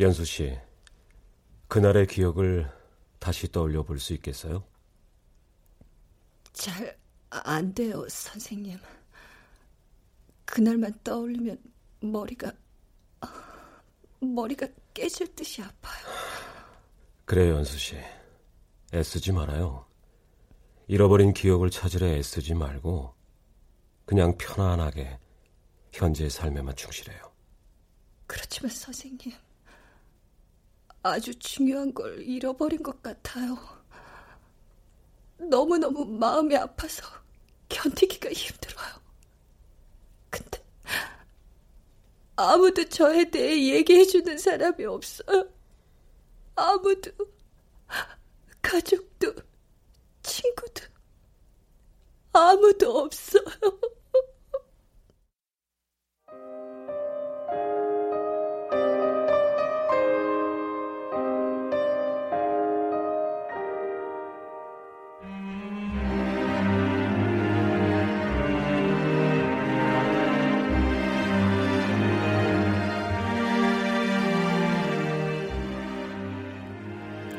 연수 씨, 그날의 기억을 다시 떠올려 볼 수 있겠어요? 잘 안 돼요, 선생님. 그날만 떠올리면 머리가 머리가 깨질 듯이 아파요. 그래요, 연수 씨. 애쓰지 말아요. 잃어버린 기억을 찾으려 애쓰지 말고 그냥 편안하게 현재의 삶에만 충실해요. 그렇지만 선생님, 아주 중요한 걸 잃어버린 것 같아요. 너무너무 마음이 아파서 견디기가 힘들어요. 근데 아무도 저에 대해 얘기해주는 사람이 없어요. 아무도, 가족도, 친구도, 아무도 없어요.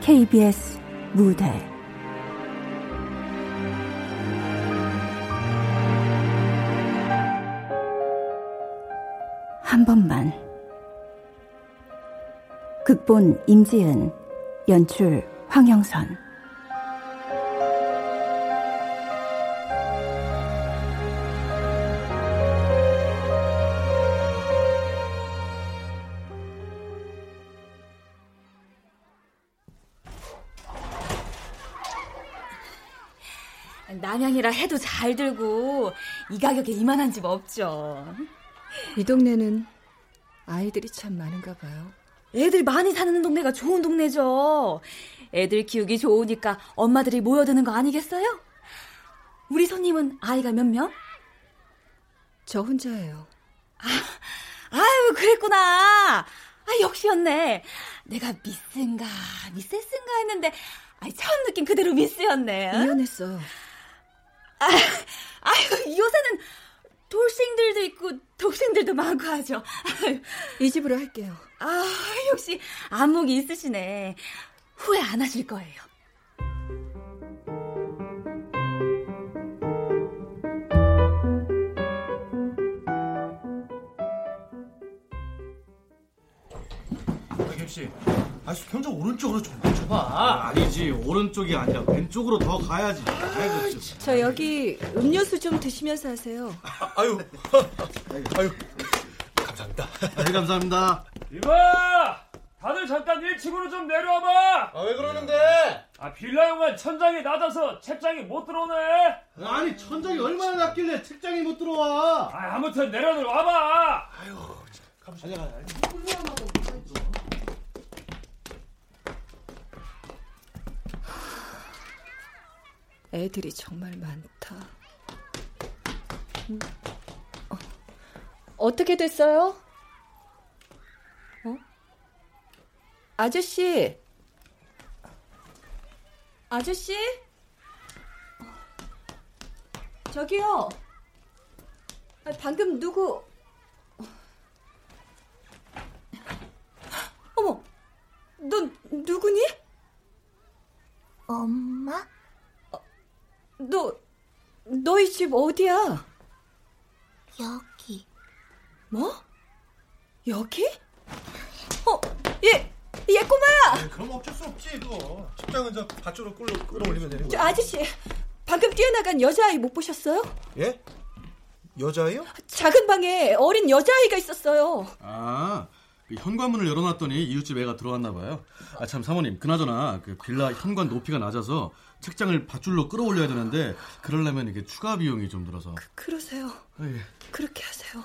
KBS 무대. 한 번만. 극본 임지은 연출 황영선 남양이라 해도 잘 들고 이 가격에 이만한 집 없죠. 이 동네는 아이들이 참 많은가 봐요. 애들 많이 사는 동네가 좋은 동네죠. 애들 키우기 좋으니까 엄마들이 모여드는 거 아니겠어요? 우리 손님은 아이가 몇 명? 저 혼자예요. 아, 아유, 그랬구나. 아, 역시였네. 내가 미스인가, 미세스인가 했는데, 아, 처음 느낀 그대로 미스였네. 이혼했어. 아, 아유, 요새는 돌싱들도 있고 독생들도 많고 하죠. 이 집으로 할게요. 아, 역시 안목이 있으시네. 후회 안 하실 거예요. 씨. 아, 현재 오른쪽으로 좀 맞춰봐. 아, 아니지. 오른쪽이 아니라 왼쪽으로 더 가야지. 아이고, 저 여기 음료수 좀 드시면서 하세요. 아, 유 아유. 감사합니다. 네, 감사합니다. 이봐! 다들 잠깐 1층으로 좀 내려와봐! 아, 왜 그러는데? 아, 빌라용은 천장이 낮아서 책장이 못 들어오네? 아니, 천장이 얼마나 낮길래 책장이 못 들어와? 아, 아무튼 내려들 와봐! 아유, 감사합니다. 애들이 정말 많다. 음. 어. 어떻게 됐어요? 어? 아저씨? 아저씨? 저기요. 아, 방금 누구? 어머, 넌 누구니? 엄마? 너, 너희 집 어디야? 여기. 뭐? 여기? 어, 얘, 얘 꼬마야! 에이, 그럼 어쩔 수 없지, 그거. 책장은 저 밭으로 끌어, 끌어올리면 되는 저 거야. 아저씨, 방금 뛰어나간 여자아이 못 보셨어요? 예? 여자예요? 작은 방에 어린 여자아이가 있었어요. 아, 그 현관문을 열어놨더니 이웃집 애가 들어왔나 봐요. 아 참 사모님, 그나저나 그 빌라 현관 높이가 낮아서 책장을 밧줄로 끌어올려야 되는데 그러려면 이게 추가 비용이 좀 들어서. 그, 러세요 아, 예. 그렇게 하세요.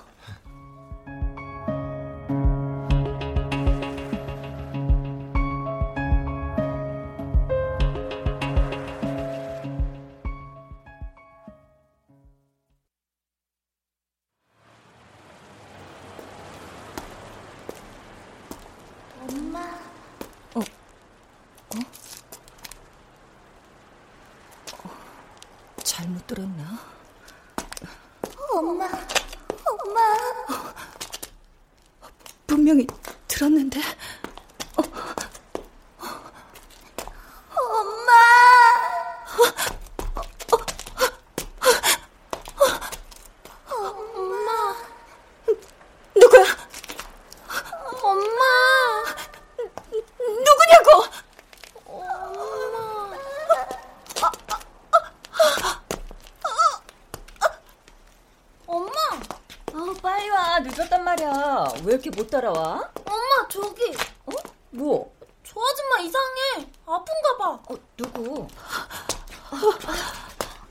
못 따라와? 엄마, 저기. 어? 뭐? 저 아줌마 이상해. 아픈가 봐. 어, 누구?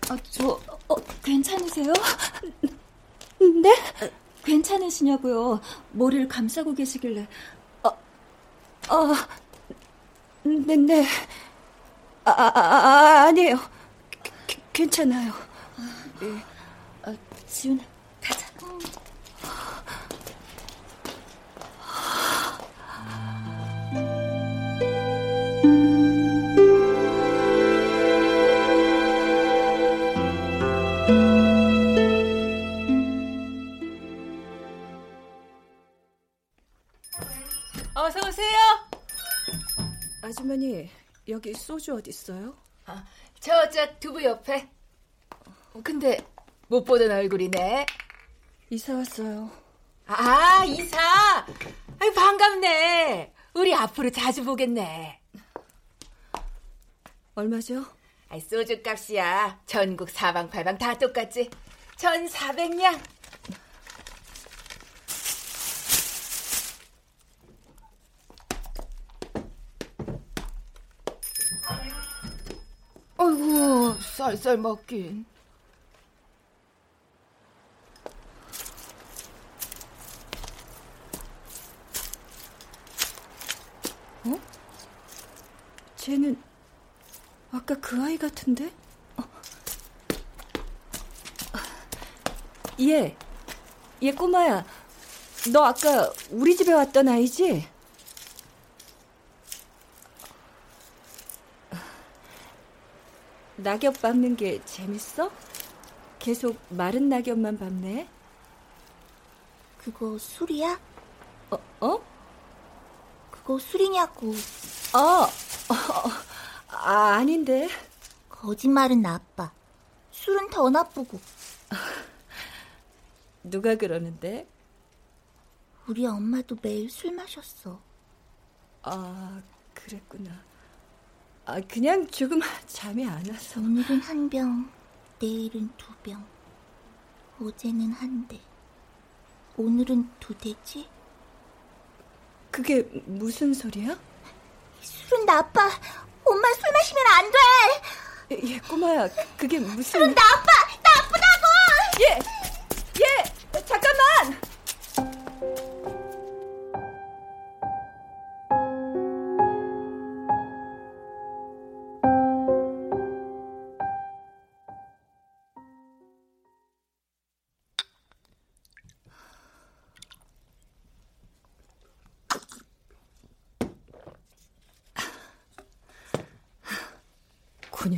아, 저, 어, 괜찮으세요? 네? 괜찮으시냐고요. 머리를 감싸고 계시길래. 어, 어, 네, 네. 어서 오세요. 아주머니, 여기 소주 어디 있어요? 아, 저저 두부 옆에. 근데 못 보던 얼굴이네. 이사 왔어요. 아, 이사. 아이, 반갑네. 우리 앞으로 자주 보겠네. 얼마죠? 아이, 소주 값이야. 전국 사방팔방 다 똑같지. 전 400냥. 아이고, 쌀쌀 먹긴. 쟤는 아까 그 아이 같은데? 어. 얘, 얘 꼬마야. 너 아까 우리 집에 왔던 아이지? 낙엽 밟는 게 재밌어? 계속 마른 낙엽만 밟네? 그거 술이야? 어, 어? 그거 술이냐고. 어, 어, 아, 아닌데. 거짓말은 나빠. 술은 더 나쁘고. 누가 그러는데? 우리 엄마도 매일 술 마셨어. 아, 그랬구나. 아, 그냥 조금 잠이 안 와서. 오늘은 한 병, 내일은 두 병. 어제는 한 대. 오늘은 두 대지? 그게 무슨 소리야? 술은 나빠. 엄마 술 마시면 안 돼. 얘 꼬마야, 그게 무슨... 술은 나빠. 나쁘다고. 얘!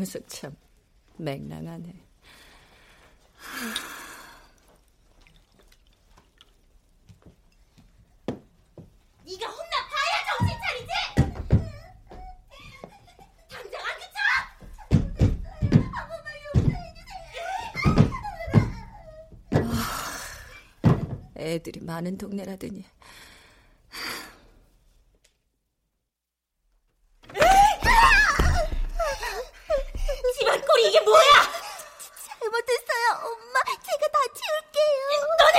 그 녀석 참 맹랑하네. 네가 혼나 봐야 정신 차리지. 당장 안 그쳐. 한 번만 용서해주세요. 애들이 많은 동네라더니. 집안 꼴이 이게 뭐야? 잘못했어요, 엄마. 제가 다 치울게요. 너는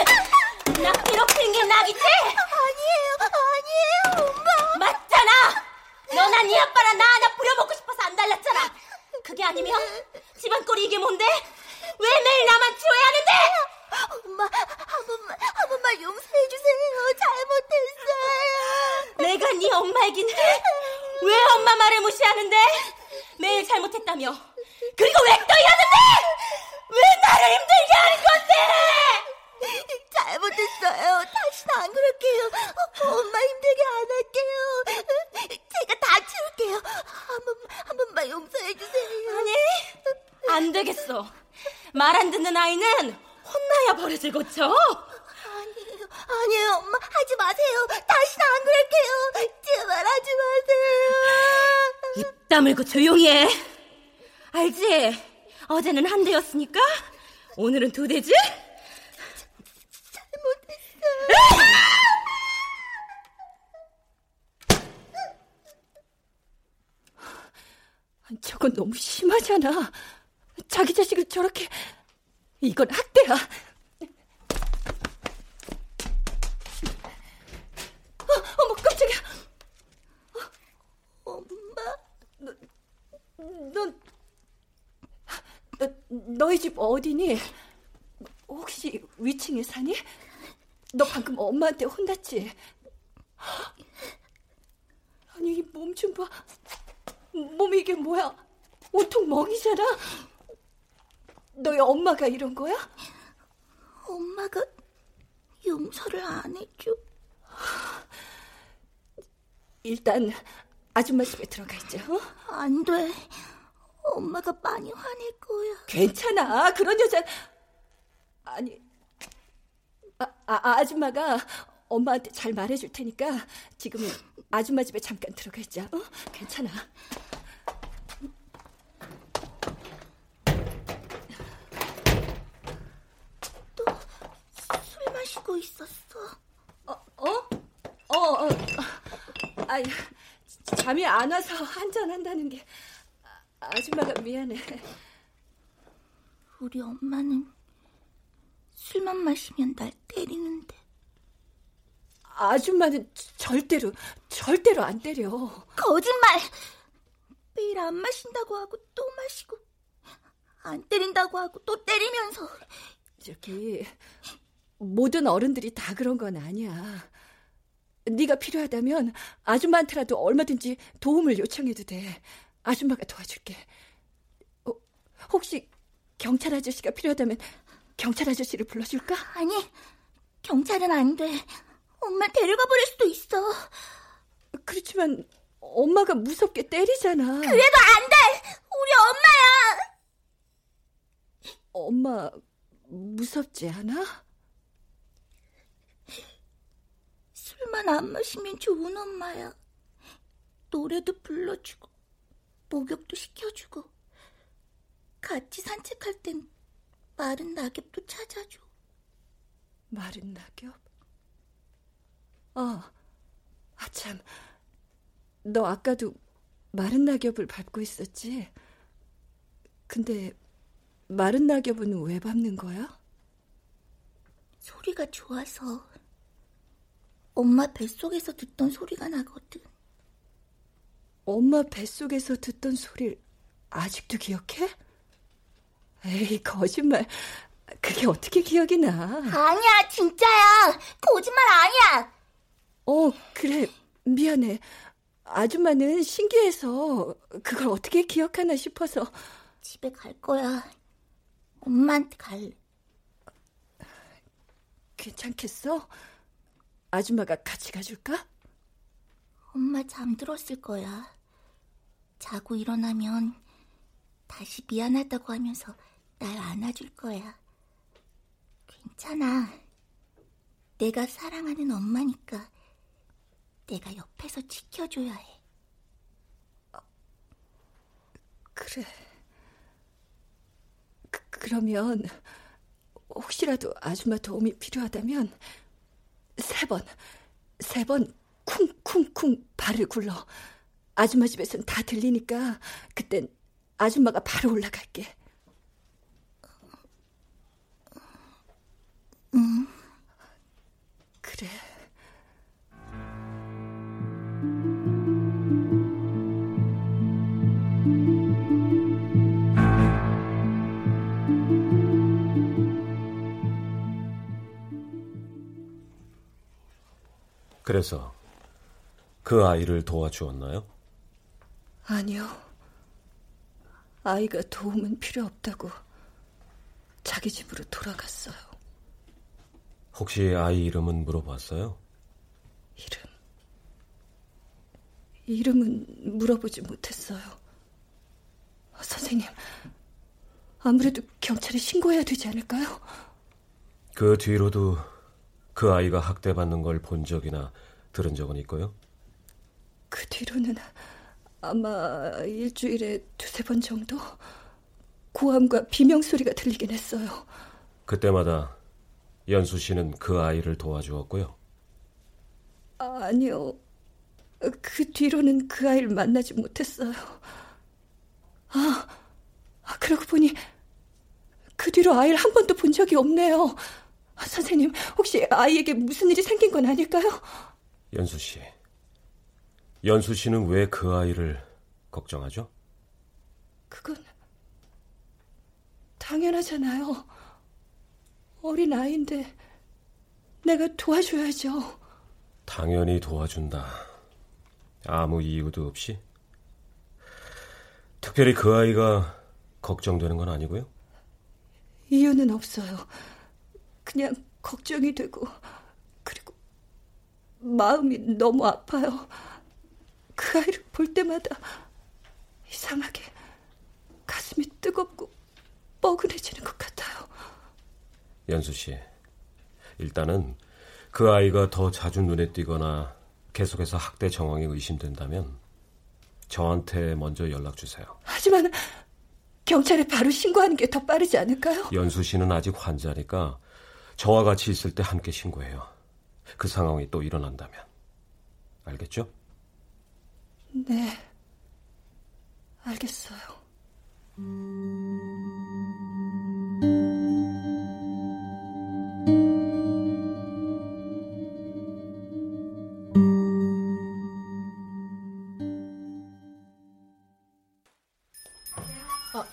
나 괴롭히는 게 낙이지? 아니에요, 아니에요, 엄마. 맞잖아. 너나 네 아빠랑 나 하나 부려먹고 싶어서 안 달랐잖아. 그게 아니면 집안 꼴이 이게 뭔데? 왜 매일 나만 치워야 하는데? 엄마, 한 번만, 한 번만 용서해주세요. 잘못했어요. 내가 네 엄마이긴 해. 왜 엄마 말을 무시하는데? 매일 잘못했다며. 그리고 왜또 이러는데? 왜 나를 힘들게 하는 건데? 잘못했어요. 다시는 안 그럴게요. 어, 엄마 힘들게 안 할게요. 제가 다 치울게요. 한 번, 한 번만 용서해 주세요. 아니, 안 되겠어. 말 안 듣는 아이는 혼나야 버릇을 고쳐. 아니에요, 아니에요, 엄마. 하지 마세요. 다시는 안 그럴게요. 제발 하지 마세요. 입 다물고 조용히 해. 알지? 어제는 한 대였으니까 오늘은 두 대지? 아, 저건 너무 심하잖아. 자기 자식을 저렇게 이건 학대야. 어, 어머 깜짝이야. 어, 엄마, 너, 넌 너, 너희 집 어디니? 혹시 위층에 사니? 너 방금 엄마한테 혼났지? 아니, 이 몸 좀 봐. 몸이 이게 뭐야? 온통 멍이잖아? 너희 엄마가 이런 거야? 엄마가 용서를 안 해줘. 일단 아줌마 집에 들어가 있자. 어? 안 돼. 엄마가 많이 화낼 거야. 괜찮아. 그런 여자 아니 아, 아, 아줌마가 엄마한테 잘 말해줄 테니까 지금은 아줌마 집에 잠깐 들어가 있자. 어? 괜찮아. 또 술 마시고 있었어. 어? 어? 어, 어. 아이, 잠이 안 와서 한잔 한다는 게 아줌마가 미안해. 우리 엄마는 술만 마시면 날 때리는데. 아줌마는 절대로, 절대로 안 때려. 거짓말! 매일 안 마신다고 하고 또 마시고, 안 때린다고 하고 또 때리면서. 저기, 모든 어른들이 다 그런 건 아니야. 네가 필요하다면 아줌마한테라도 얼마든지 도움을 요청해도 돼. 아줌마가 도와줄게. 어, 혹시 경찰 아저씨가 필요하다면 경찰 아저씨를 불러줄까? 아니, 경찰은 안 돼. 엄마 데려가 버릴 수도 있어. 그렇지만 엄마가 무섭게 때리잖아. 그래도 안 돼! 우리 엄마야! 엄마 무섭지 않아? 술만 안 마시면 좋은 엄마야. 노래도 불러주고, 목욕도 시켜주고, 같이 산책할 땐 마른 낙엽도 찾아줘. 마른 낙엽? 아, 아 참. 너 아까도 마른 낙엽을 밟고 있었지? 근데 마른 낙엽은 왜 밟는 거야? 소리가 좋아서 엄마 뱃속에서 듣던 소리가 나거든. 엄마 뱃속에서 듣던 소리를 아직도 기억해? 에이, 거짓말. 그게 어떻게 기억이 나? 아니야, 진짜야. 거짓말 아니야. 어, 그래. 미안해. 아줌마는 신기해서 그걸 어떻게 기억하나 싶어서. 집에 갈 거야. 엄마한테 갈래. 괜찮겠어? 아줌마가 같이 가줄까? 엄마 잠들었을 거야. 자고 일어나면 다시 미안하다고 하면서 날 안아줄 거야. 괜찮아. 내가 사랑하는 엄마니까 내가 옆에서 지켜줘야 해. 그래. 그, 그러면 혹시라도 아줌마 도움이 필요하다면 세 번, 세 번 쿵쿵쿵 발을 굴러. 아줌마 집에선 다 들리니까 그땐 아줌마가 바로 올라갈게. 응. 그래. 그래서 그 아이를 도와주었나요? 아니요. 아이가 도움은 필요 없다고 자기 집으로 돌아갔어요. 혹시 아이 이름은 물어봤어요? 이름. 이름은 물어보지 못했어요. 선생님, 아무래도 경찰에 신고해야 되지 않을까요? 그 뒤로도 그 아이가 학대받는 걸 본 적이나 들은 적은 있고요? 그 뒤로는 아마 일주일에 두세 번 정도 고함과 비명 소리가 들리긴 했어요. 그때마다 연수 씨는 그 아이를 도와주었고요. 아니요. 그 뒤로는 그 아이를 만나지 못했어요. 아, 그러고 보니 그 뒤로 아이를 한 번도 본 적이 없네요. 선생님, 혹시 아이에게 무슨 일이 생긴 건 아닐까요? 연수 씨. 연수 씨는 왜 그 아이를 걱정하죠? 그건 당연하잖아요. 어린 아이인데 내가 도와줘야죠. 당연히 도와준다. 아무 이유도 없이? 특별히 그 아이가 걱정되는 건 아니고요? 이유는 없어요. 그냥 걱정이 되고 그리고 마음이 너무 아파요. 그 아이를 볼 때마다 이상하게 가슴이 뜨겁고 뻐근해지는 것 같아요. 연수 씨, 일단은 그 아이가 더 자주 눈에 띄거나 계속해서 학대 정황이 의심된다면 저한테 먼저 연락 주세요. 하지만 경찰에 바로 신고하는 게 더 빠르지 않을까요? 연수 씨는 아직 환자니까 저와 같이 있을 때 함께 신고해요. 그 상황이 또 일어난다면. 알겠죠? 네. 알겠어요.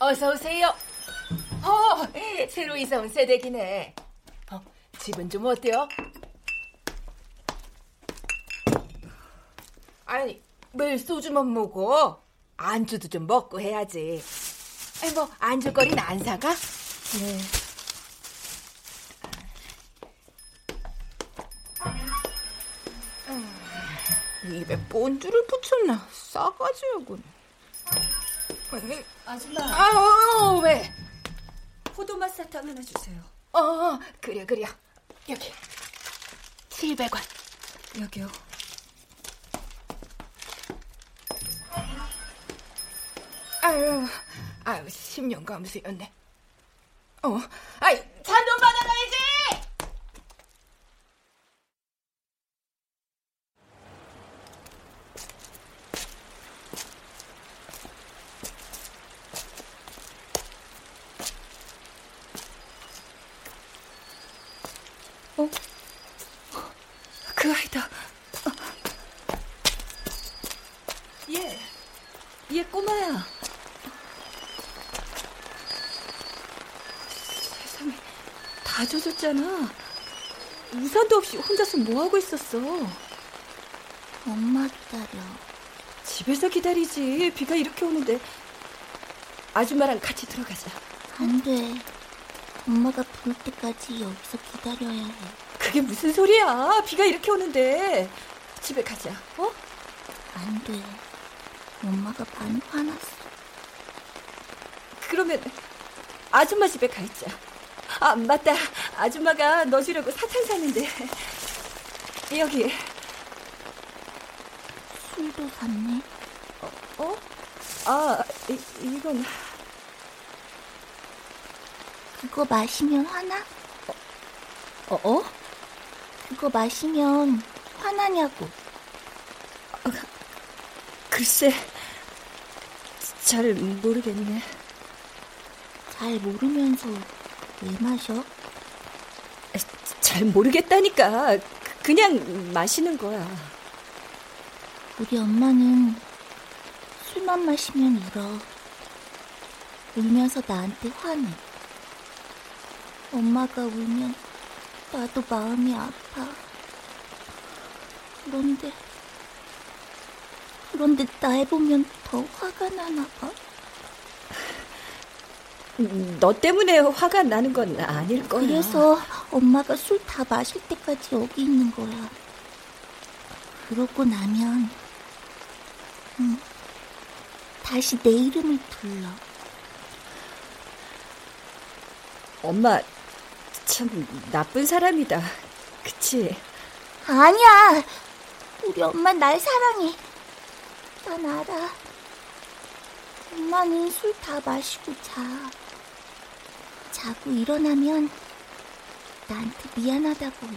어, 서 오세요. 어, 새로 이사 온 새댁이네. 어, 집은 좀 어때요? 아니, 매일 소주만 먹어. 안주도 좀 먹고 해야지. 아니, 뭐, 안주거리는 안 사가? 네. 입에 본주를 붙였나? 싸가지 고. 아줌마. 아, 어, 왜? 포도맛 사탕 하나 주세요. 어, 그래, 그래. 여기. 700원. 여기요. 아유, 아유, 10년 감수였네. 어, 아이, 잔돈 받아가야지! 어? 그 아이다. 얘, 얘 꼬마야. 세상에, 다 젖었잖아. 우산도 없이 혼자서 뭐 하고 있었어? 엄마 기다려. 집에서 기다리지. 비가 이렇게 오는데. 아줌마랑 같이 들어가자. 안 돼. 엄마가 부를 때까지 여기서 기다려야 해. 그게 무슨 소리야? 비가 이렇게 오는데. 집에 가자. 어? 안 돼. 엄마가 많이 화났어. 그러면 아줌마 집에 가 있자. 아, 맞다. 아줌마가 너 주려고 사탕 샀는데. 여기. 술도 샀네. 어? 아, 이, 이건 그거 마시면 화나? 어? 어? 그거 마시면 화나냐고. 글쎄. 잘 모르겠네. 잘 모르면서 왜 마셔? 잘 모르겠다니까. 그냥 마시는 거야. 우리 엄마는 술만 마시면 울어. 울면서 나한테 화내. 엄마가 울면 나도 마음이 아파. 그런데, 그런데 날 보면 더 화가 나나 봐. 너 때문에 화가 나는 건 아닐 거야. 그래서 엄마가 술 다 마실 때까지 여기 있는 거야. 그러고 나면, 응, 다시 내 이름을 불러. 엄마 참 나쁜 사람이다. 그치? 아니야. 우리 엄마 날 사랑해. 난 알아. 엄마는 술 다 마시고 자. 자고 일어나면 나한테 미안하다고 해.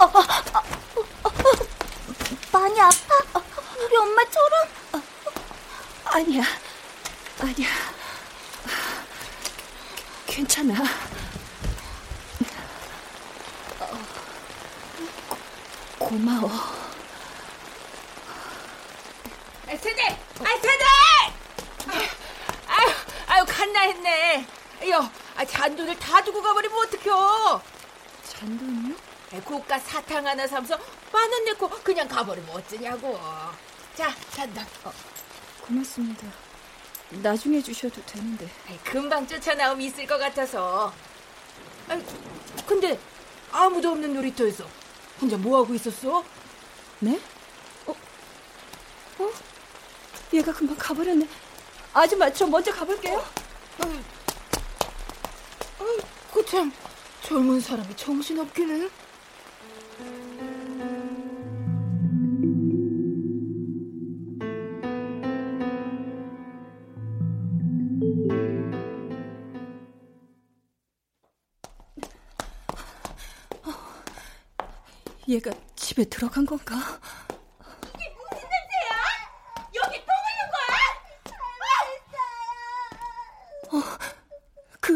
어, 어, 어, 어, 많이 아파? 우리 엄마처럼? 아니야. 아니야. 괜찮아. 어, 고, 고마워. 아, 세대! 아, 세대! 아유, 아유, 간나 했네. 야, 아, 잔돈을 다 두고 가버리면 어떡혀? 잔돈이요? 아, 고가 사탕 하나 사면서 만 원 내고 그냥 가버리면 어쩌냐고. 자, 잔돈. 어, 고맙습니다. 나중에 주셔도 되는데. 아이, 금방 쫓아나오면 있을 것 같아서. 아이, 근데 아무도 없는 놀이터에서 혼자 뭐 하고 있었어? 네? 어? 어? 얘가 금방 가버렸네. 아줌마, 저 먼저 가볼게요. 아이, 아이, 그참 젊은 사람이 정신없기는. 얘가 집에 들어간 건가?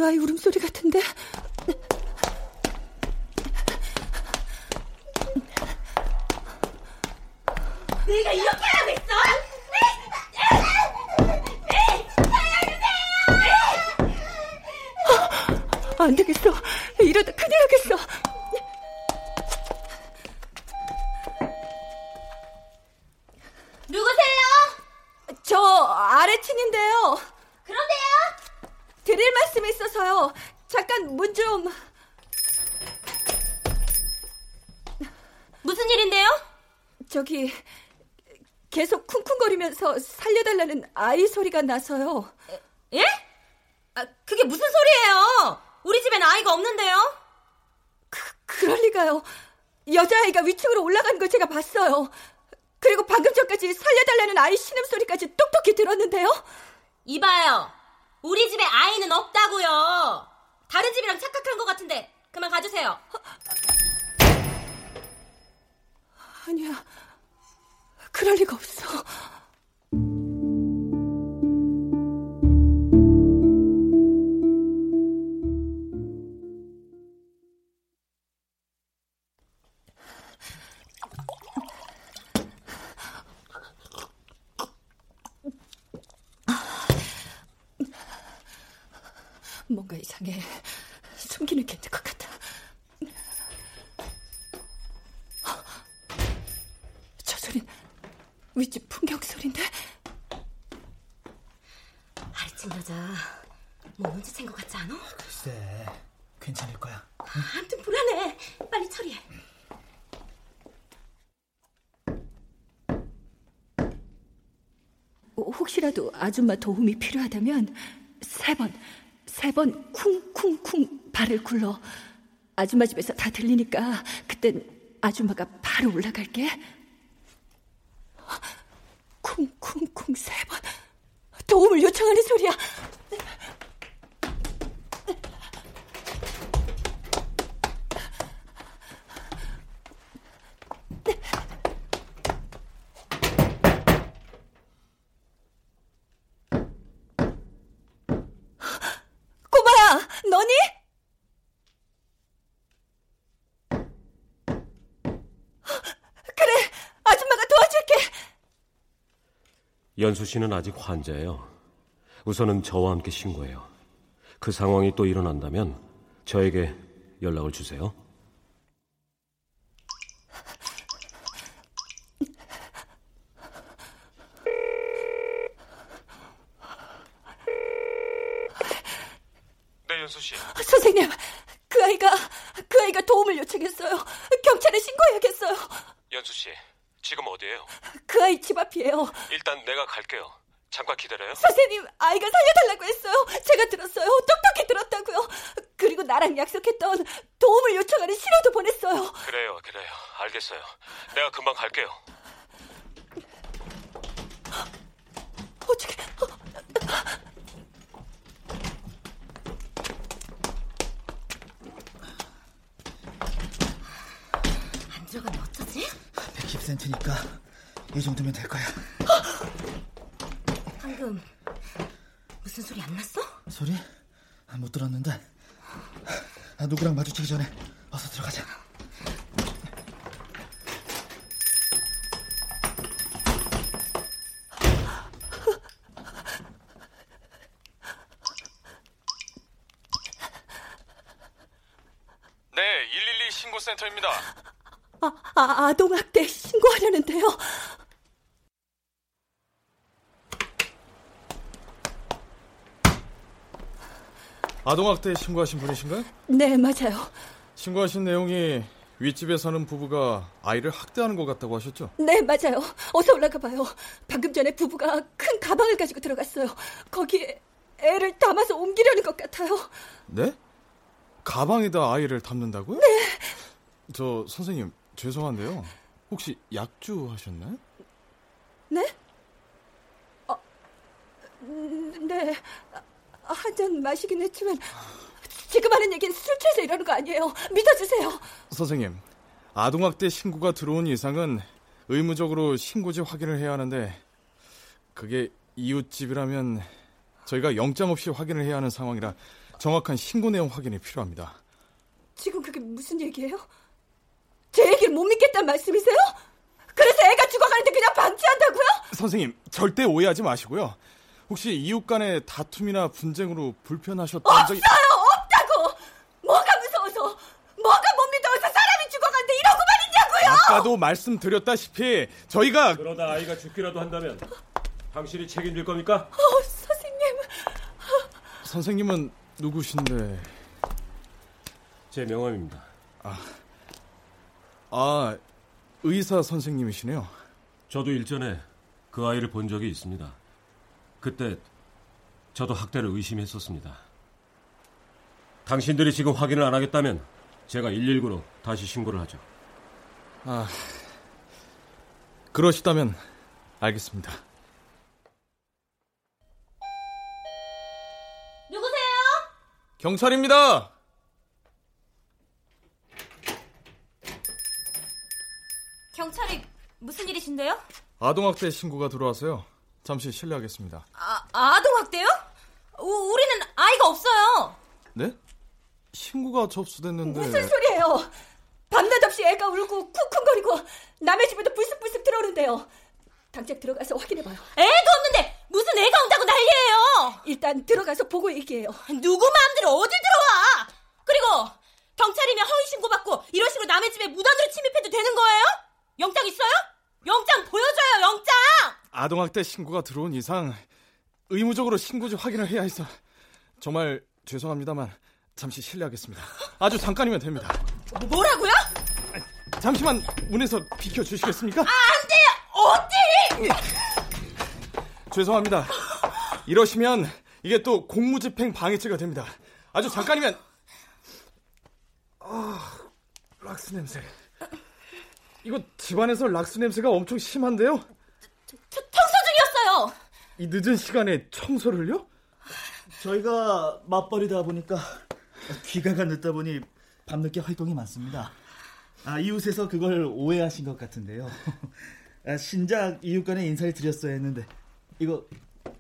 아이 울음소리 같은데? 내가 이렇게 하고 있어? 안 되겠어. 이러다 큰일 나겠어. 누구세요? 저 아래층인데요. 그런데요? 드릴 말씀이 있어서요. 잠깐 문 좀. 무슨 일인데요? 저기 계속 쿵쿵거리면서 살려달라는 아이 소리가 나서요. 예? 아, 그게 무슨 소리예요? 우리 집엔 아이가 없는데요? 그, 그럴 리가요. 여자아이가 위층으로 올라가는 걸 제가 봤어요. 그리고 방금 전까지 살려달라는 아이 신음소리까지 똑똑히 들었는데요. 이봐요. 우리 집에 아이는 없다고요. 다른 집이랑 착각한 것 같은데 그만 가주세요. 아니야. 그럴 리가 없어. 윗집 풍경 소린데? 아래층 여자 뭐 눈치챈 것 같지 않아? 글쎄, 괜찮을 거야. 아무튼 불안해. 빨리 처리해. 혹시라도 아줌마 도움이 필요하다면 세 번, 세 번 쿵쿵쿵 발을 굴러. 아줌마 집에서 다 들리니까 그땐 아줌마가 바로 올라갈게. 쿵쿵쿵 세 번. 도움을 요청하는 소리야. 연수 씨는 아직 환자예요. 우선은 저와 함께 신고해요. 그 상황이 또 일어난다면 저에게 연락을 주세요. 네, 연수 씨. 선생님, 그 아이가, 그 아이가 도움을 요청했어요. 경찰에 신고해야겠어요. 연수 씨, 지금 어디에요? 그 아이 집 앞이에요. 갈게요. 잠깐 기다려요. 선생님, 아이가 살려달라고 했어요. 제가 들었어요. 똑똑히 들었다고요. 그리고 나랑 약속했던 도움을 요청하는 신호도 보냈어요. 그래요, 그래요. 알겠어요. 내가 금방 갈게요. 어떻게? 안 들어가면 어쩌지? 110cm니까 이 정도면 될 거야. 방금 무슨 소리 안 났어? 소리? 아, 못 들었는데. 아, 누구랑 마주치기 전에 어서 들어가자. 네, 112 신고센터입니다. 아, 아 아동학대 신고하려는데요. 아동학대 신고하신 분이신가요? 네, 맞아요. 신고하신 내용이 윗집에 사는 부부가 아이를 학대하는 것 같다고 하셨죠? 네, 맞아요. 어서 올라가 봐요. 방금 전에 부부가 큰 가방을 가지고 들어갔어요. 거기에 애를 담아서 옮기려는 것 같아요. 네? 가방에다 아이를 담는다고요? 네. 저 선생님 죄송한데요. 혹시 약주 하셨나요? 네? 어, 음, 네. 한 잔 마시긴 했지만 지금 하는 얘기는 술 취해서 이러는 거 아니에요. 믿어주세요. 선생님, 아동학대 신고가 들어온 이상은 의무적으로 신고지 확인을 해야 하는데 그게 이웃집이라면 저희가 영장 없이 확인을 해야 하는 상황이라 정확한 신고 내용 확인이 필요합니다. 지금 그게 무슨 얘기예요? 제 얘기를 못 믿겠다는 말씀이세요? 그래서 애가 죽어가는데 그냥 방치한다고요? 선생님, 절대 오해하지 마시고요. 혹시 이웃 간의 다툼이나 분쟁으로 불편하셨던 적이 없어요! 없다고! 뭐가 무서워서 뭐가 못 믿어서 사람이 죽어가는데 이러고만 있냐고요! 아까도 말씀드렸다시피 저희가 그러다 아이가 죽기라도 한다면 당신이 책임질 겁니까? 어, 선생님. 선생님은 누구신데? 제 명함입니다. 아, 아 의사 선생님이시네요. 저도 일전에 그 아이를 본 적이 있습니다. 그때 저도 학대를 의심했었습니다. 당신들이 지금 확인을 안 하겠다면 제가 119로 다시 신고를 하죠. 아, 그러시다면 알겠습니다. 누구세요? 경찰입니다. 경찰이 무슨 일이신데요? 아동학대 신고가 들어와서요. 잠시 실례하겠습니다. 아, 아동 학대요? 우, 우리는 아이가 없어요. 네? 신고가 접수됐는데 무슨 소리예요? 밤낮 없이 애가 울고 쿵쿵거리고 남의 집에도 불쑥불쑥 들어오는데요. 당장 들어가서 확인해봐요. 애도 없는데 무슨 애가 온다고 난리예요. 일단 들어가서 보고 얘기해요. 누구 마음대로 어딜 들어와? 그리고 경찰이면 허위 신고받고 이런 식으로 남의 집에 무단으로 침입해도 되는 거예요? 영장 있어요? 영장 보여줘요, 영장! 아동학대 신고가 들어온 이상 의무적으로 신고지 확인을 해야 해서 정말 죄송합니다만 잠시 실례하겠습니다. 아주 잠깐이면 됩니다. 뭐라고요? 잠시만 문에서 비켜주시겠습니까? 아, 안 돼요! 어디! 죄송합니다. 이러시면 이게 또 공무집행 방해죄가 됩니다. 아주 잠깐이면 아, 락스 냄새. 이거 집안에서 락스 냄새가 엄청 심한데요? 저, 청소 중이었어요. 이 늦은 시간에 청소를요? 저희가 맞벌이다 보니까 귀가가 늦다 보니 밤늦게 활동이 많습니다. 아, 이웃에서 그걸 오해하신 것 같은데요. 아, 신작 이웃 간에 인사를 드렸어야 했는데 이거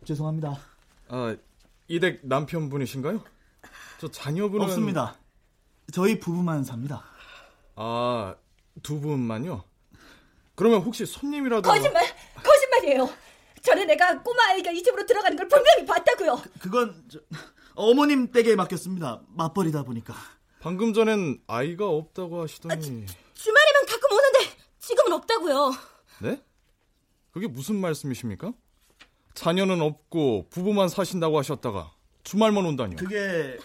죄송합니다. 아, 이댁 남편분이신가요? 저 자녀분은 없습니다. 저희 부부만 삽니다. 아, 두 분만요? 그러면 혹시 손님이라도 거짓말! 거짓말이에요. 전에 내가 꼬마 아이가 이 집으로 들어가는 걸 분명히 봤다고요. 그, 건 저, 어머님 댁에 맡겼습니다. 맞벌이다 보니까. 방금 전엔 아이가 없다고 하시더니 아, 주, 주말에만 가끔 오는데 지금은 없다고요. 네? 그게 무슨 말씀이십니까? 자녀는 없고 부부만 사신다고 하셨다가 주말만 온다니요. 그게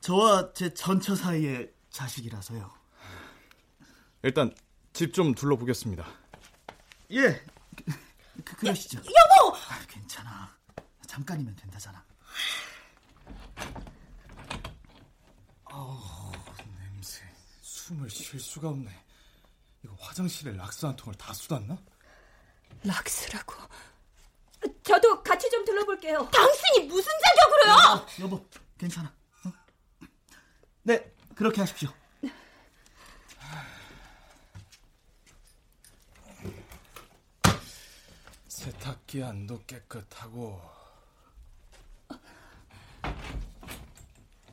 저와 제 전처 사이의 자식이라서요. 일단 집 좀 둘러보겠습니다. 예. 그, 그러시죠. 야, 여보! 아, 괜찮아. 잠깐이면 된다잖아. 아우, 냄새. 숨을 쉴 수가 없네. 이거 화장실에 락스 한 통을 다 쏟았나? 락스라고. 저도 같이 좀 둘러볼게요. 당신이 무슨 자격으로요? 어, 여보, 괜찮아. 어? 네, 그렇게 하십시오. 세탁기 안도 깨끗하고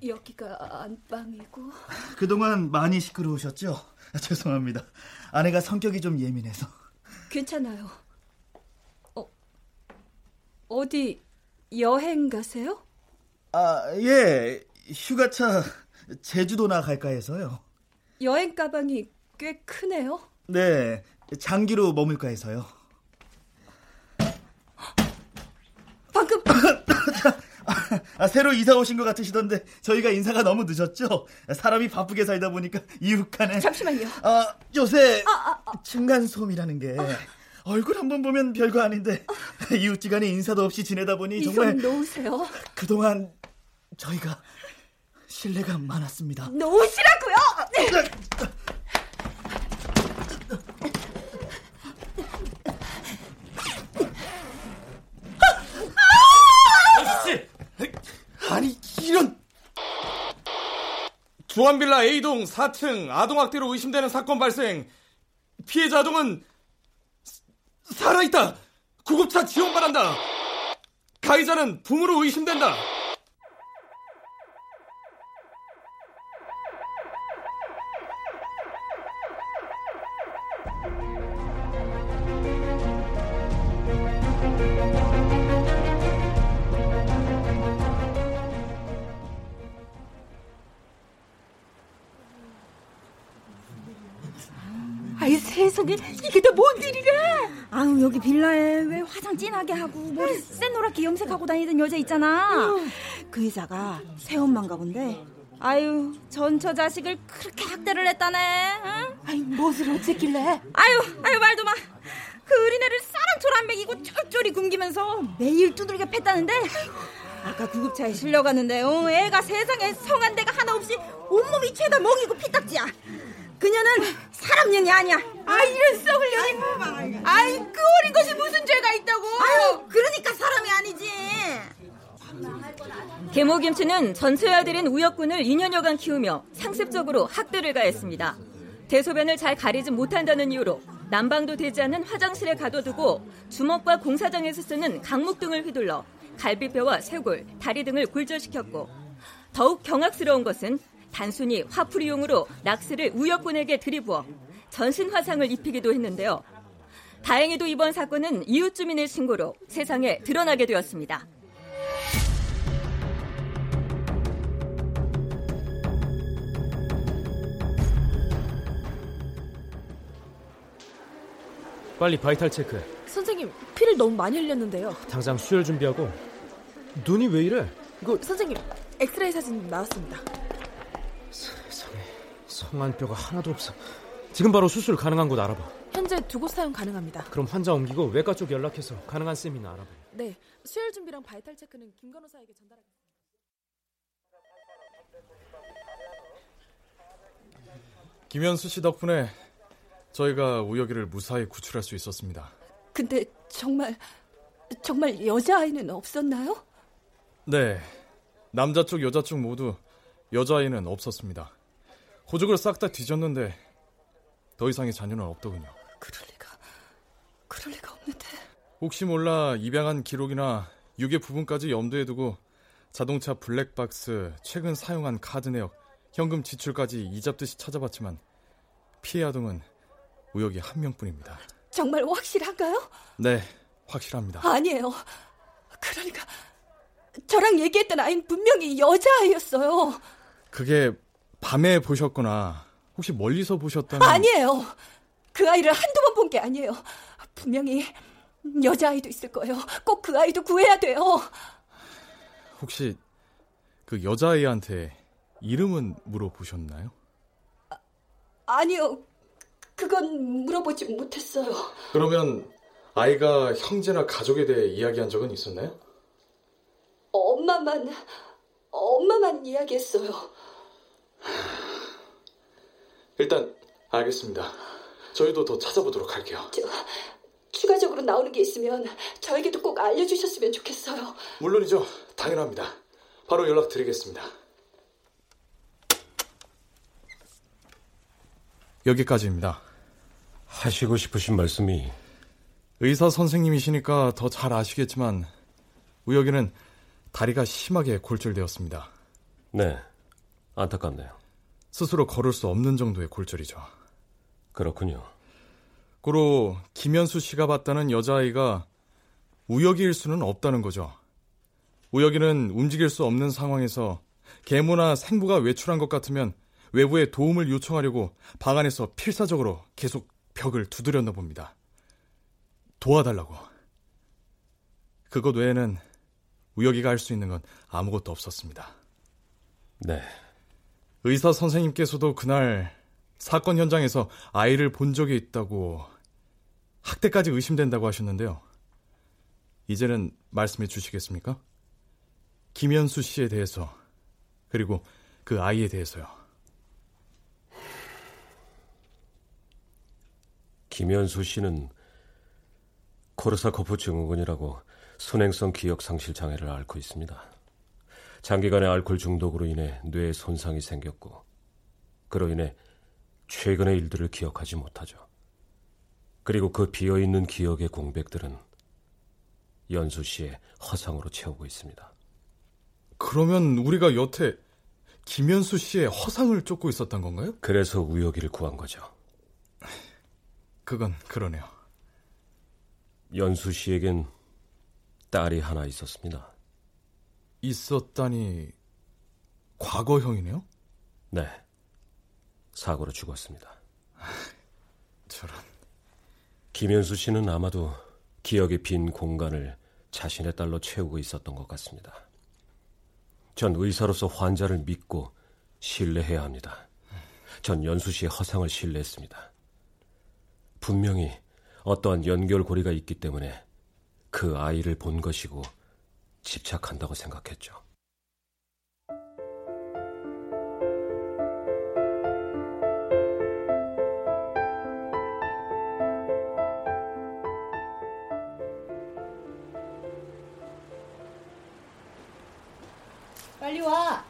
여기가 안방이고 그동안 많이 시끄러우셨죠? 아, 죄송합니다. 아내가 성격이 좀 예민해서. 괜찮아요. 어, 어디 여행 가세요? 아, 예. 휴가차 제주도나 갈까 해서요. 여행 가방이 꽤 크네요. 네, 장기로 머물까 해서요. 방금 아, 새로 이사 오신 것 같으시던데 저희가 인사가 너무 늦었죠? 사람이 바쁘게 살다 보니까 이웃간에 잠시만요. 아, 요새 아, 아, 층간소음이라는 게 얼굴 한 번 보면 별거 아닌데 이웃지간에 인사도 없이 지내다 보니 정말 놓으세요. 그동안 저희가 신뢰가 많았습니다. 놓으시라고요. 네. 아니 이런 주한빌라 A동 4층 아동학대로 의심되는 사건 발생. 피해자 아동은 살아있다. 구급차 지원 바란다. 가해자는 부모로 의심된다 빌라에 왜 화장 진하게 하고 머리 새노랗게 염색하고 다니던 여자 있잖아. 그 여자가 새엄마인가 본데. 아유 전저 자식을 그렇게 학대를 했다네. 응? 아이 무엇을 어쨌길래? 아유 아유 말도 마. 그 어린애를 사람처럼 먹이고 쫄쫄이 굶기면서 매일 두들겨 팼다는데 아까 구급차에 실려갔는데 어, 애가 세상에 성한 데가 하나 없이 온몸이 죄다 먹이고 피딱지야. 그녀는 사람 년이 아니야. 아 이런 썩을 년이. 아이 그 어린 것이 무슨 죄가 있다고? 아유 그러니까 사람이 아니지. 계모김치는 전처의 아들인 우혁군을 2년여간 키우며 상습적으로 학대를 가했습니다. 대소변을 잘 가리지 못한다는 이유로 난방도 되지 않은 화장실에 가둬두고 주먹과 공사장에서 쓰는 강목 등을 휘둘러 갈비뼈와 쇄골, 다리 등을 굴절시켰고 더욱 경악스러운 것은 단순히 화풀이용으로 락스를 우혁군에게 들이부어 전신 화상을 입히기도 했는데요. 다행히도 이번 사건은 이웃 주민의 신고로 세상에 드러나게 되었습니다. 빨리 바이탈 체크. 선생님 피를 너무 많이 흘렸는데요. 당장 수혈 준비하고. 눈이 왜 이래? 이거 선생님 엑스레이 사진 나왔습니다. 세상에 성한 뼈가 하나도 없어. 지금 바로 수술 가능한 곳 알아봐. 현재 두 곳 사용 가능합니다. 그럼 환자 옮기고 외과 쪽 연락해서 가능한 세미나 알아봐. 네, 수혈 준비랑 바이탈 체크는 김 간호사에게 전달하겠습니다. 김현수 씨 덕분에 저희가 우혁이를 무사히 구출할 수 있었습니다. 근데 정말 정말 여자 아이는 없었나요? 네. 남자 쪽 여자 쪽 모두 여자아이는 없었습니다. 호적을 싹 다 뒤졌는데 더 이상의 자녀는 없더군요. 그럴 리가 그럴 리가 없는데. 혹시 몰라 입양한 기록이나 유괴 부분까지 염두에 두고 자동차 블랙박스, 최근 사용한 카드 내역, 현금 지출까지 이잡듯이 찾아봤지만 피해 아동은 우혁이 한 명뿐입니다. 정말 확실한가요? 네, 확실합니다. 아니에요. 그러니까 저랑 얘기했던 아이는 분명히 여자아이였어요. 그게 밤에 보셨거나 혹시 멀리서 보셨다면 아니에요. 그 아이를 한두 번 본 게 아니에요. 분명히 여자아이도 있을 거예요. 꼭 그 아이도 구해야 돼요. 혹시 그 여자아이한테 이름은 물어보셨나요? 아, 아니요. 그건 물어보지 못했어요. 그러면 아이가 형제나 가족에 대해 이야기한 적은 있었나요? 엄마만 엄마만 이야기했어요. 일단 알겠습니다. 저희도 더 찾아보도록 할게요. 저, 추가적으로 나오는 게 있으면 저에게도 꼭 알려주셨으면 좋겠어요. 물론이죠. 당연합니다. 바로 연락드리겠습니다. 여기까지입니다. 하시고 싶으신 말씀이 의사 선생님이시니까 더 잘 아시겠지만 우혁이는 다리가 심하게 골절되었습니다. 네, 안타깝네요. 스스로 걸을 수 없는 정도의 골절이죠. 그렇군요. 고로 김현수 씨가 봤다는 여자아이가 우혁이일 수는 없다는 거죠. 우혁이는 움직일 수 없는 상황에서 계모나 생부가 외출한 것 같으면 외부에 도움을 요청하려고 방 안에서 필사적으로 계속 벽을 두드렸나 봅니다. 도와달라고. 그것 외에는 우혁이가 할 수 있는 건 아무것도 없었습니다. 네. 의사 선생님께서도 그날 사건 현장에서 아이를 본 적이 있다고 학대까지 의심된다고 하셨는데요. 이제는 말씀해 주시겠습니까? 김현수 씨에 대해서 그리고 그 아이에 대해서요. 김현수 씨는 코르사코프 증후군이라고 순행성 기억 상실 장애를 앓고 있습니다. 장기간의 알코올 중독으로 인해 뇌에 손상이 생겼고 그로 인해 최근의 일들을 기억하지 못하죠. 그리고 그 비어있는 기억의 공백들은 연수 씨의 허상으로 채우고 있습니다. 그러면 우리가 여태 김현수 씨의 허상을 쫓고 있었던 건가요? 그래서 우혁이를 구한 거죠. 그건 그러네요. 연수 씨에겐 딸이 하나 있었습니다. 있었다니 과거형이네요? 네. 사고로 죽었습니다. 저런. 김현수 씨는 아마도 기억의 빈 공간을 자신의 딸로 채우고 있었던 것 같습니다. 전 의사로서 환자를 믿고 신뢰해야 합니다. 전 연수 씨의 허상을 신뢰했습니다. 분명히 어떠한 연결고리가 있기 때문에 그 아이를 본 것이고 집착한다고 생각했죠. 빨리 와.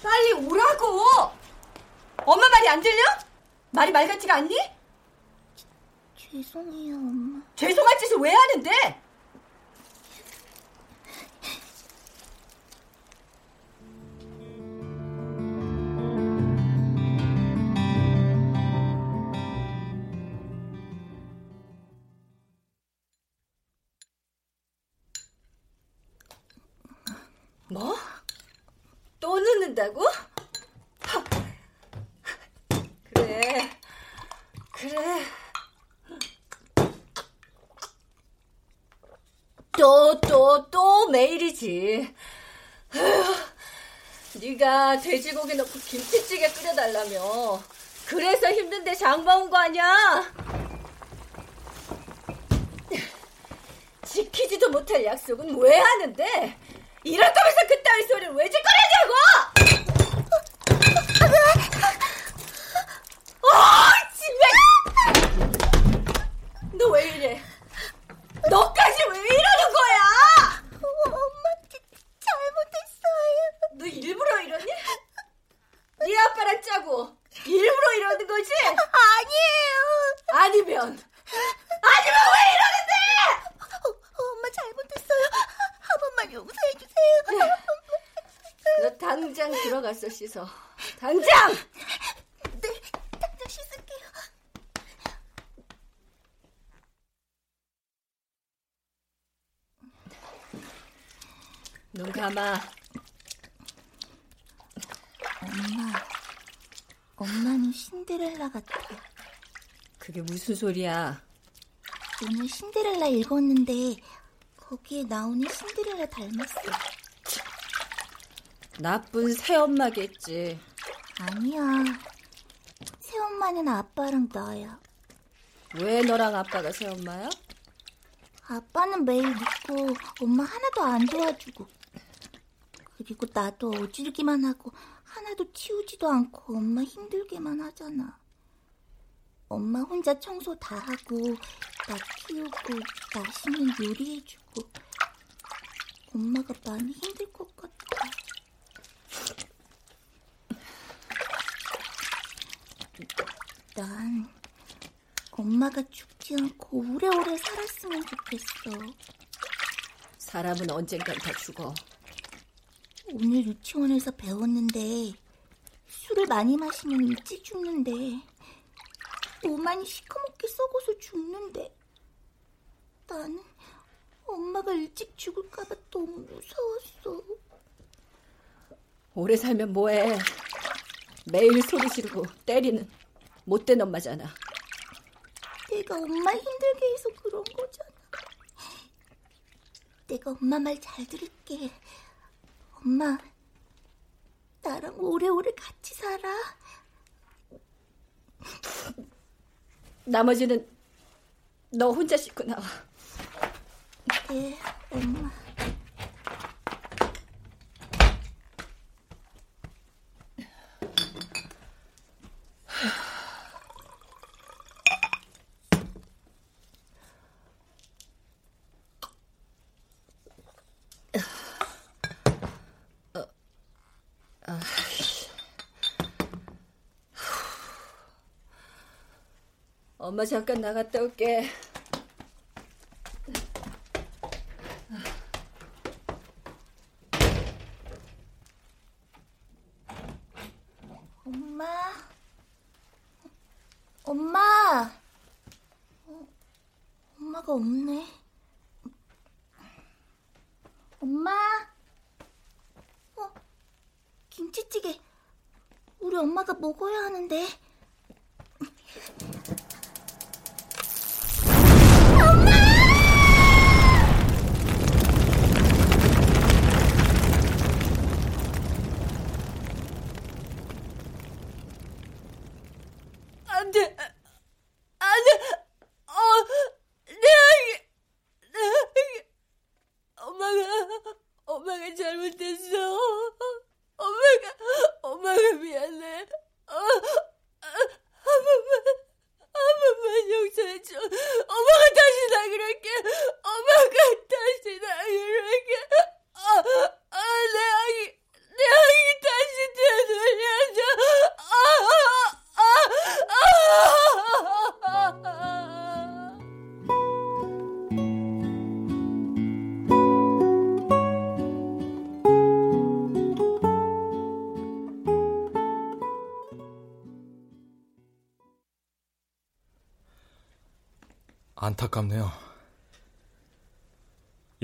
빨리 오라고. 엄마 말이 안 들려? 말이 말 같지가 않니? 죄송해요, 엄마. 죄송할 짓을 왜 하는데? 끓여달라며. 그래서 힘든데 장봐 온거 아니야? 지키지도 못할 약속은 왜 하는데? 이럴 거면서 그따위 소리를 왜 짓거리냐고! 어, 집에! 너 왜 이래? 너까지 왜 이러는 거야? 엄마, 잘못했어요. 너 일부러 이러니? 네 아빠랑 짜고 일부러 이러는 거지? 아니에요. 아니면 아니면 왜 이러는데? 어, 엄마 잘못했어요. 한 번만 용서해주세요. 너 당장 씻어. 당장! 네, 당장 씻을게요. 눈 감아. 엄마, 엄마는 신데렐라 같아. 그게 무슨 소리야? 오늘 신데렐라 읽었는데 거기에 나오는 신데렐라 닮았어. 나쁜 새엄마겠지. 아니야. 새엄마는 아빠랑 나야. 왜 너랑 아빠가 새엄마야? 아빠는 매일 늦고 엄마 하나도 안 도와주고 그리고 나도 어질기만 하고 하나도 치우지도 않고 엄마 힘들게만 하잖아. 엄마 혼자 청소 다 하고 나 키우고 맛있는 요리해주고 엄마가 많이 힘들 것 같아. 난 엄마가 죽지 않고 오래오래 살았으면 좋겠어. 사람은 언젠간 다 죽어. 오늘 유치원에서 배웠는데 술을 많이 마시면 일찍 죽는데 오만이 시커멓게 썩어서 죽는데 나는 엄마가 일찍 죽을까봐 너무 무서웠어. 오래 살면 뭐해. 매일 소리 지르고 때리는 못된 엄마잖아. 내가 엄마 힘들게 해서 그런 거잖아. 내가 엄마 말 잘 들을게. 엄마, 나랑 오래오래 같이 살아. 나머지는 너 혼자 씻고 나와. 네, 엄마. 엄마 잠깐 나갔다 올게. 엄마. 엄마. 어, 엄마가 없네. 엄마. 어, 김치찌개. 우리 엄마가 먹어야 하는데.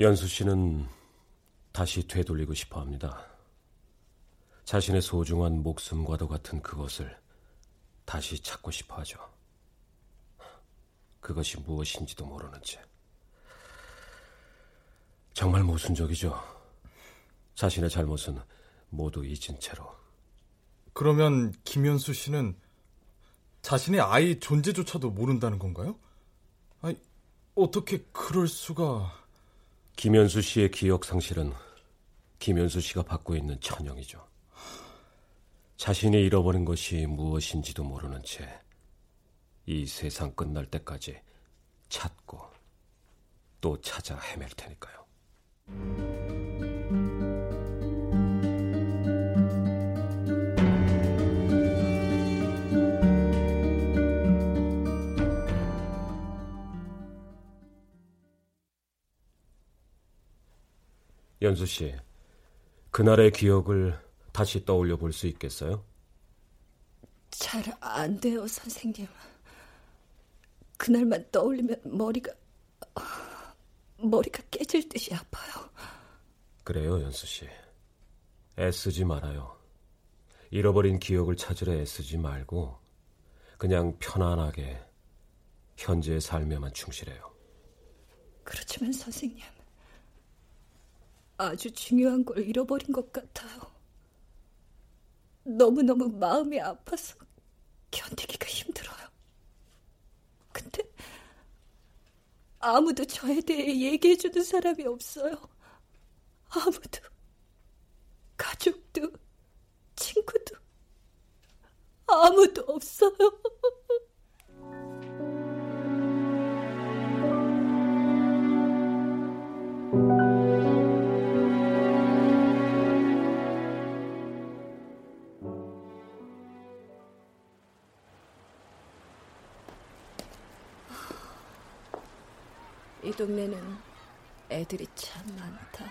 연수 씨는 다시 되돌리고 싶어 합니다. 자신의 소중한 목숨과도 같은 그것을 다시 찾고 싶어 하죠. 그것이 무엇인지도 모르는 채. 정말 모순적이죠. 자신의 잘못은 모두 잊은 채로. 그러면 김현수 씨는 자신의 아이 존재조차도 모른다는 건가요? 아니, 어떻게 그럴 수가... 김현수 씨의 기억 상실은 김현수 씨가 받고 있는 천형이죠. 자신이 잃어버린 것이 무엇인지도 모르는 채 이 세상 끝날 때까지 찾고 또 찾아 헤맬 테니까요. 연수 씨, 그날의 기억을 다시 떠올려 볼 수 있겠어요? 잘 안 돼요, 선생님. 그날만 떠올리면 머리가 머리가 깨질 듯이 아파요. 그래요, 연수 씨. 애쓰지 말아요. 잃어버린 기억을 찾으려 애쓰지 말고 그냥 편안하게 현재의 삶에만 충실해요. 그렇지만 선생님, 아주 중요한 걸 잃어버린 것 같아요. 너무너무 마음이 아파서 견디기가 힘들어요. 근데 아무도 저에 대해 얘기해주는 사람이 없어요. 아무도. 가족도, 친구도, 아무도 없어요. 이 동네는 애들이 참 많다.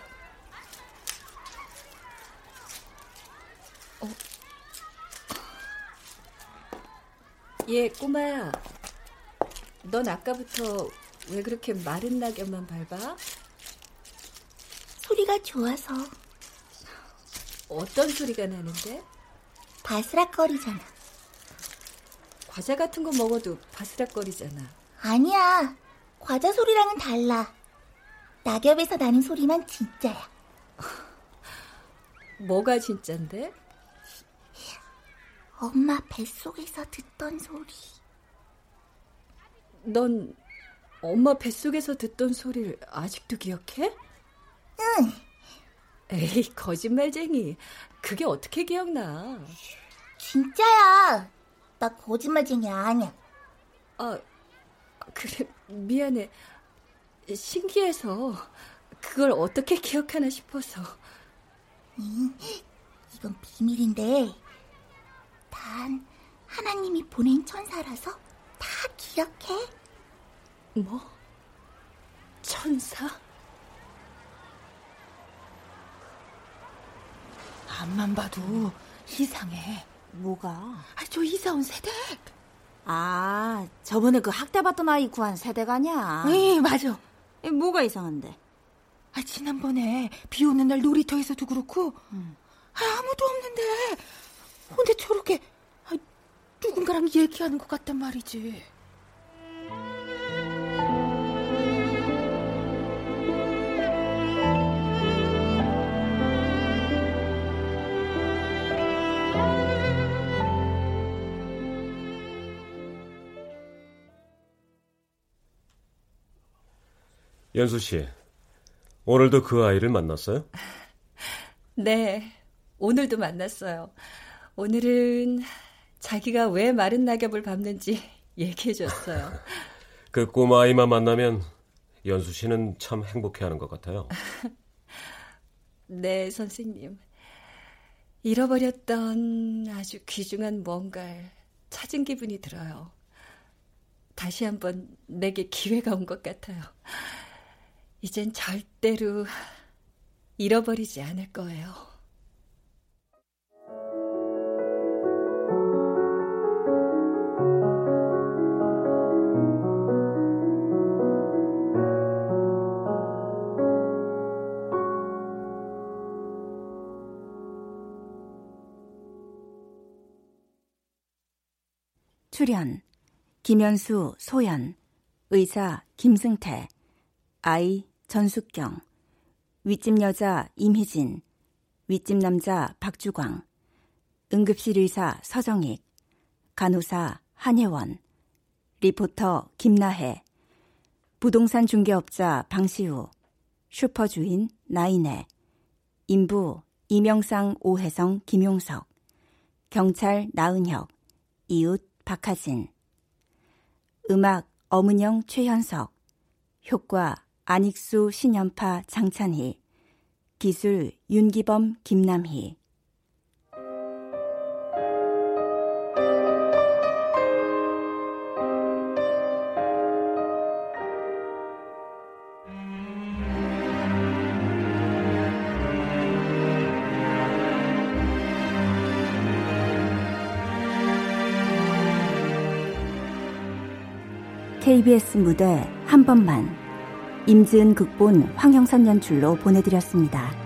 어? 얘 꼬마야. 넌 아까부터 왜 그렇게 마른 낙엽만 밟아? 소리가 좋아서. 어떤 소리가 나는데? 바스락거리잖아. 과자 같은 거 먹어도 바스락거리잖아. 아니야. 과자 소리랑은 달라. 낙엽에서 나는 소리만 진짜야. 뭐가 진짠데? 엄마 뱃속에서 듣던 소리. 넌 엄마 뱃속에서 듣던 소리를 아직도 기억해? 응. 에이, 거짓말쟁이. 그게 어떻게 기억나? 진짜야. 나 거짓말쟁이 아니야. 아, 그래, 미안해. 신기해서 그걸 어떻게 기억하나 싶어서. 음, 이건 비밀인데, 단 하나님이 보낸 천사라서 다 기억해. 뭐? 천사? 앞만 봐도 이상해. 뭐가? 아, 저 이사 온 세댁. 아, 저번에 그 학대 받던 아이 구한 세댁 아니야? 예, 맞아. 뭐가 이상한데? 아, 지난번에 비 오는 날 놀이터에서도 그렇고, 음. 아, 아무도 없는데, 근데 저렇게 아, 누군가랑 얘기하는 것 같단 말이지. 연수 씨, 오늘도 그 아이를 만났어요? 네, 오늘도 만났어요. 오늘은 자기가 왜 마른 낙엽을 밟는지 얘기해 줬어요. 그 꼬마 아이만 만나면 연수 씨는 참 행복해하는 것 같아요. 네, 선생님. 잃어버렸던 아주 귀중한 뭔가를 찾은 기분이 들어요. 다시 한번 내게 기회가 온 것 같아요. 이젠 절대로 잃어버리지 않을 거예요. 출연 김현수, 소연, 의사 김승태, 아이 전숙경, 윗집 여자 임희진, 윗집 남자 박주광, 응급실 의사 서정익, 간호사 한혜원, 리포터 김나혜, 부동산 중개업자 방시우, 슈퍼주인 나인애, 인부 이명상 오혜성 김용석, 경찰 나은혁, 이웃 박하진, 음악 어문영 최현석, 효과 안익수 신연파 장찬희. 기술 윤기범 김남희. KBS 무대 한 번만 임지은 극본 황영선 연출로 보내드렸습니다.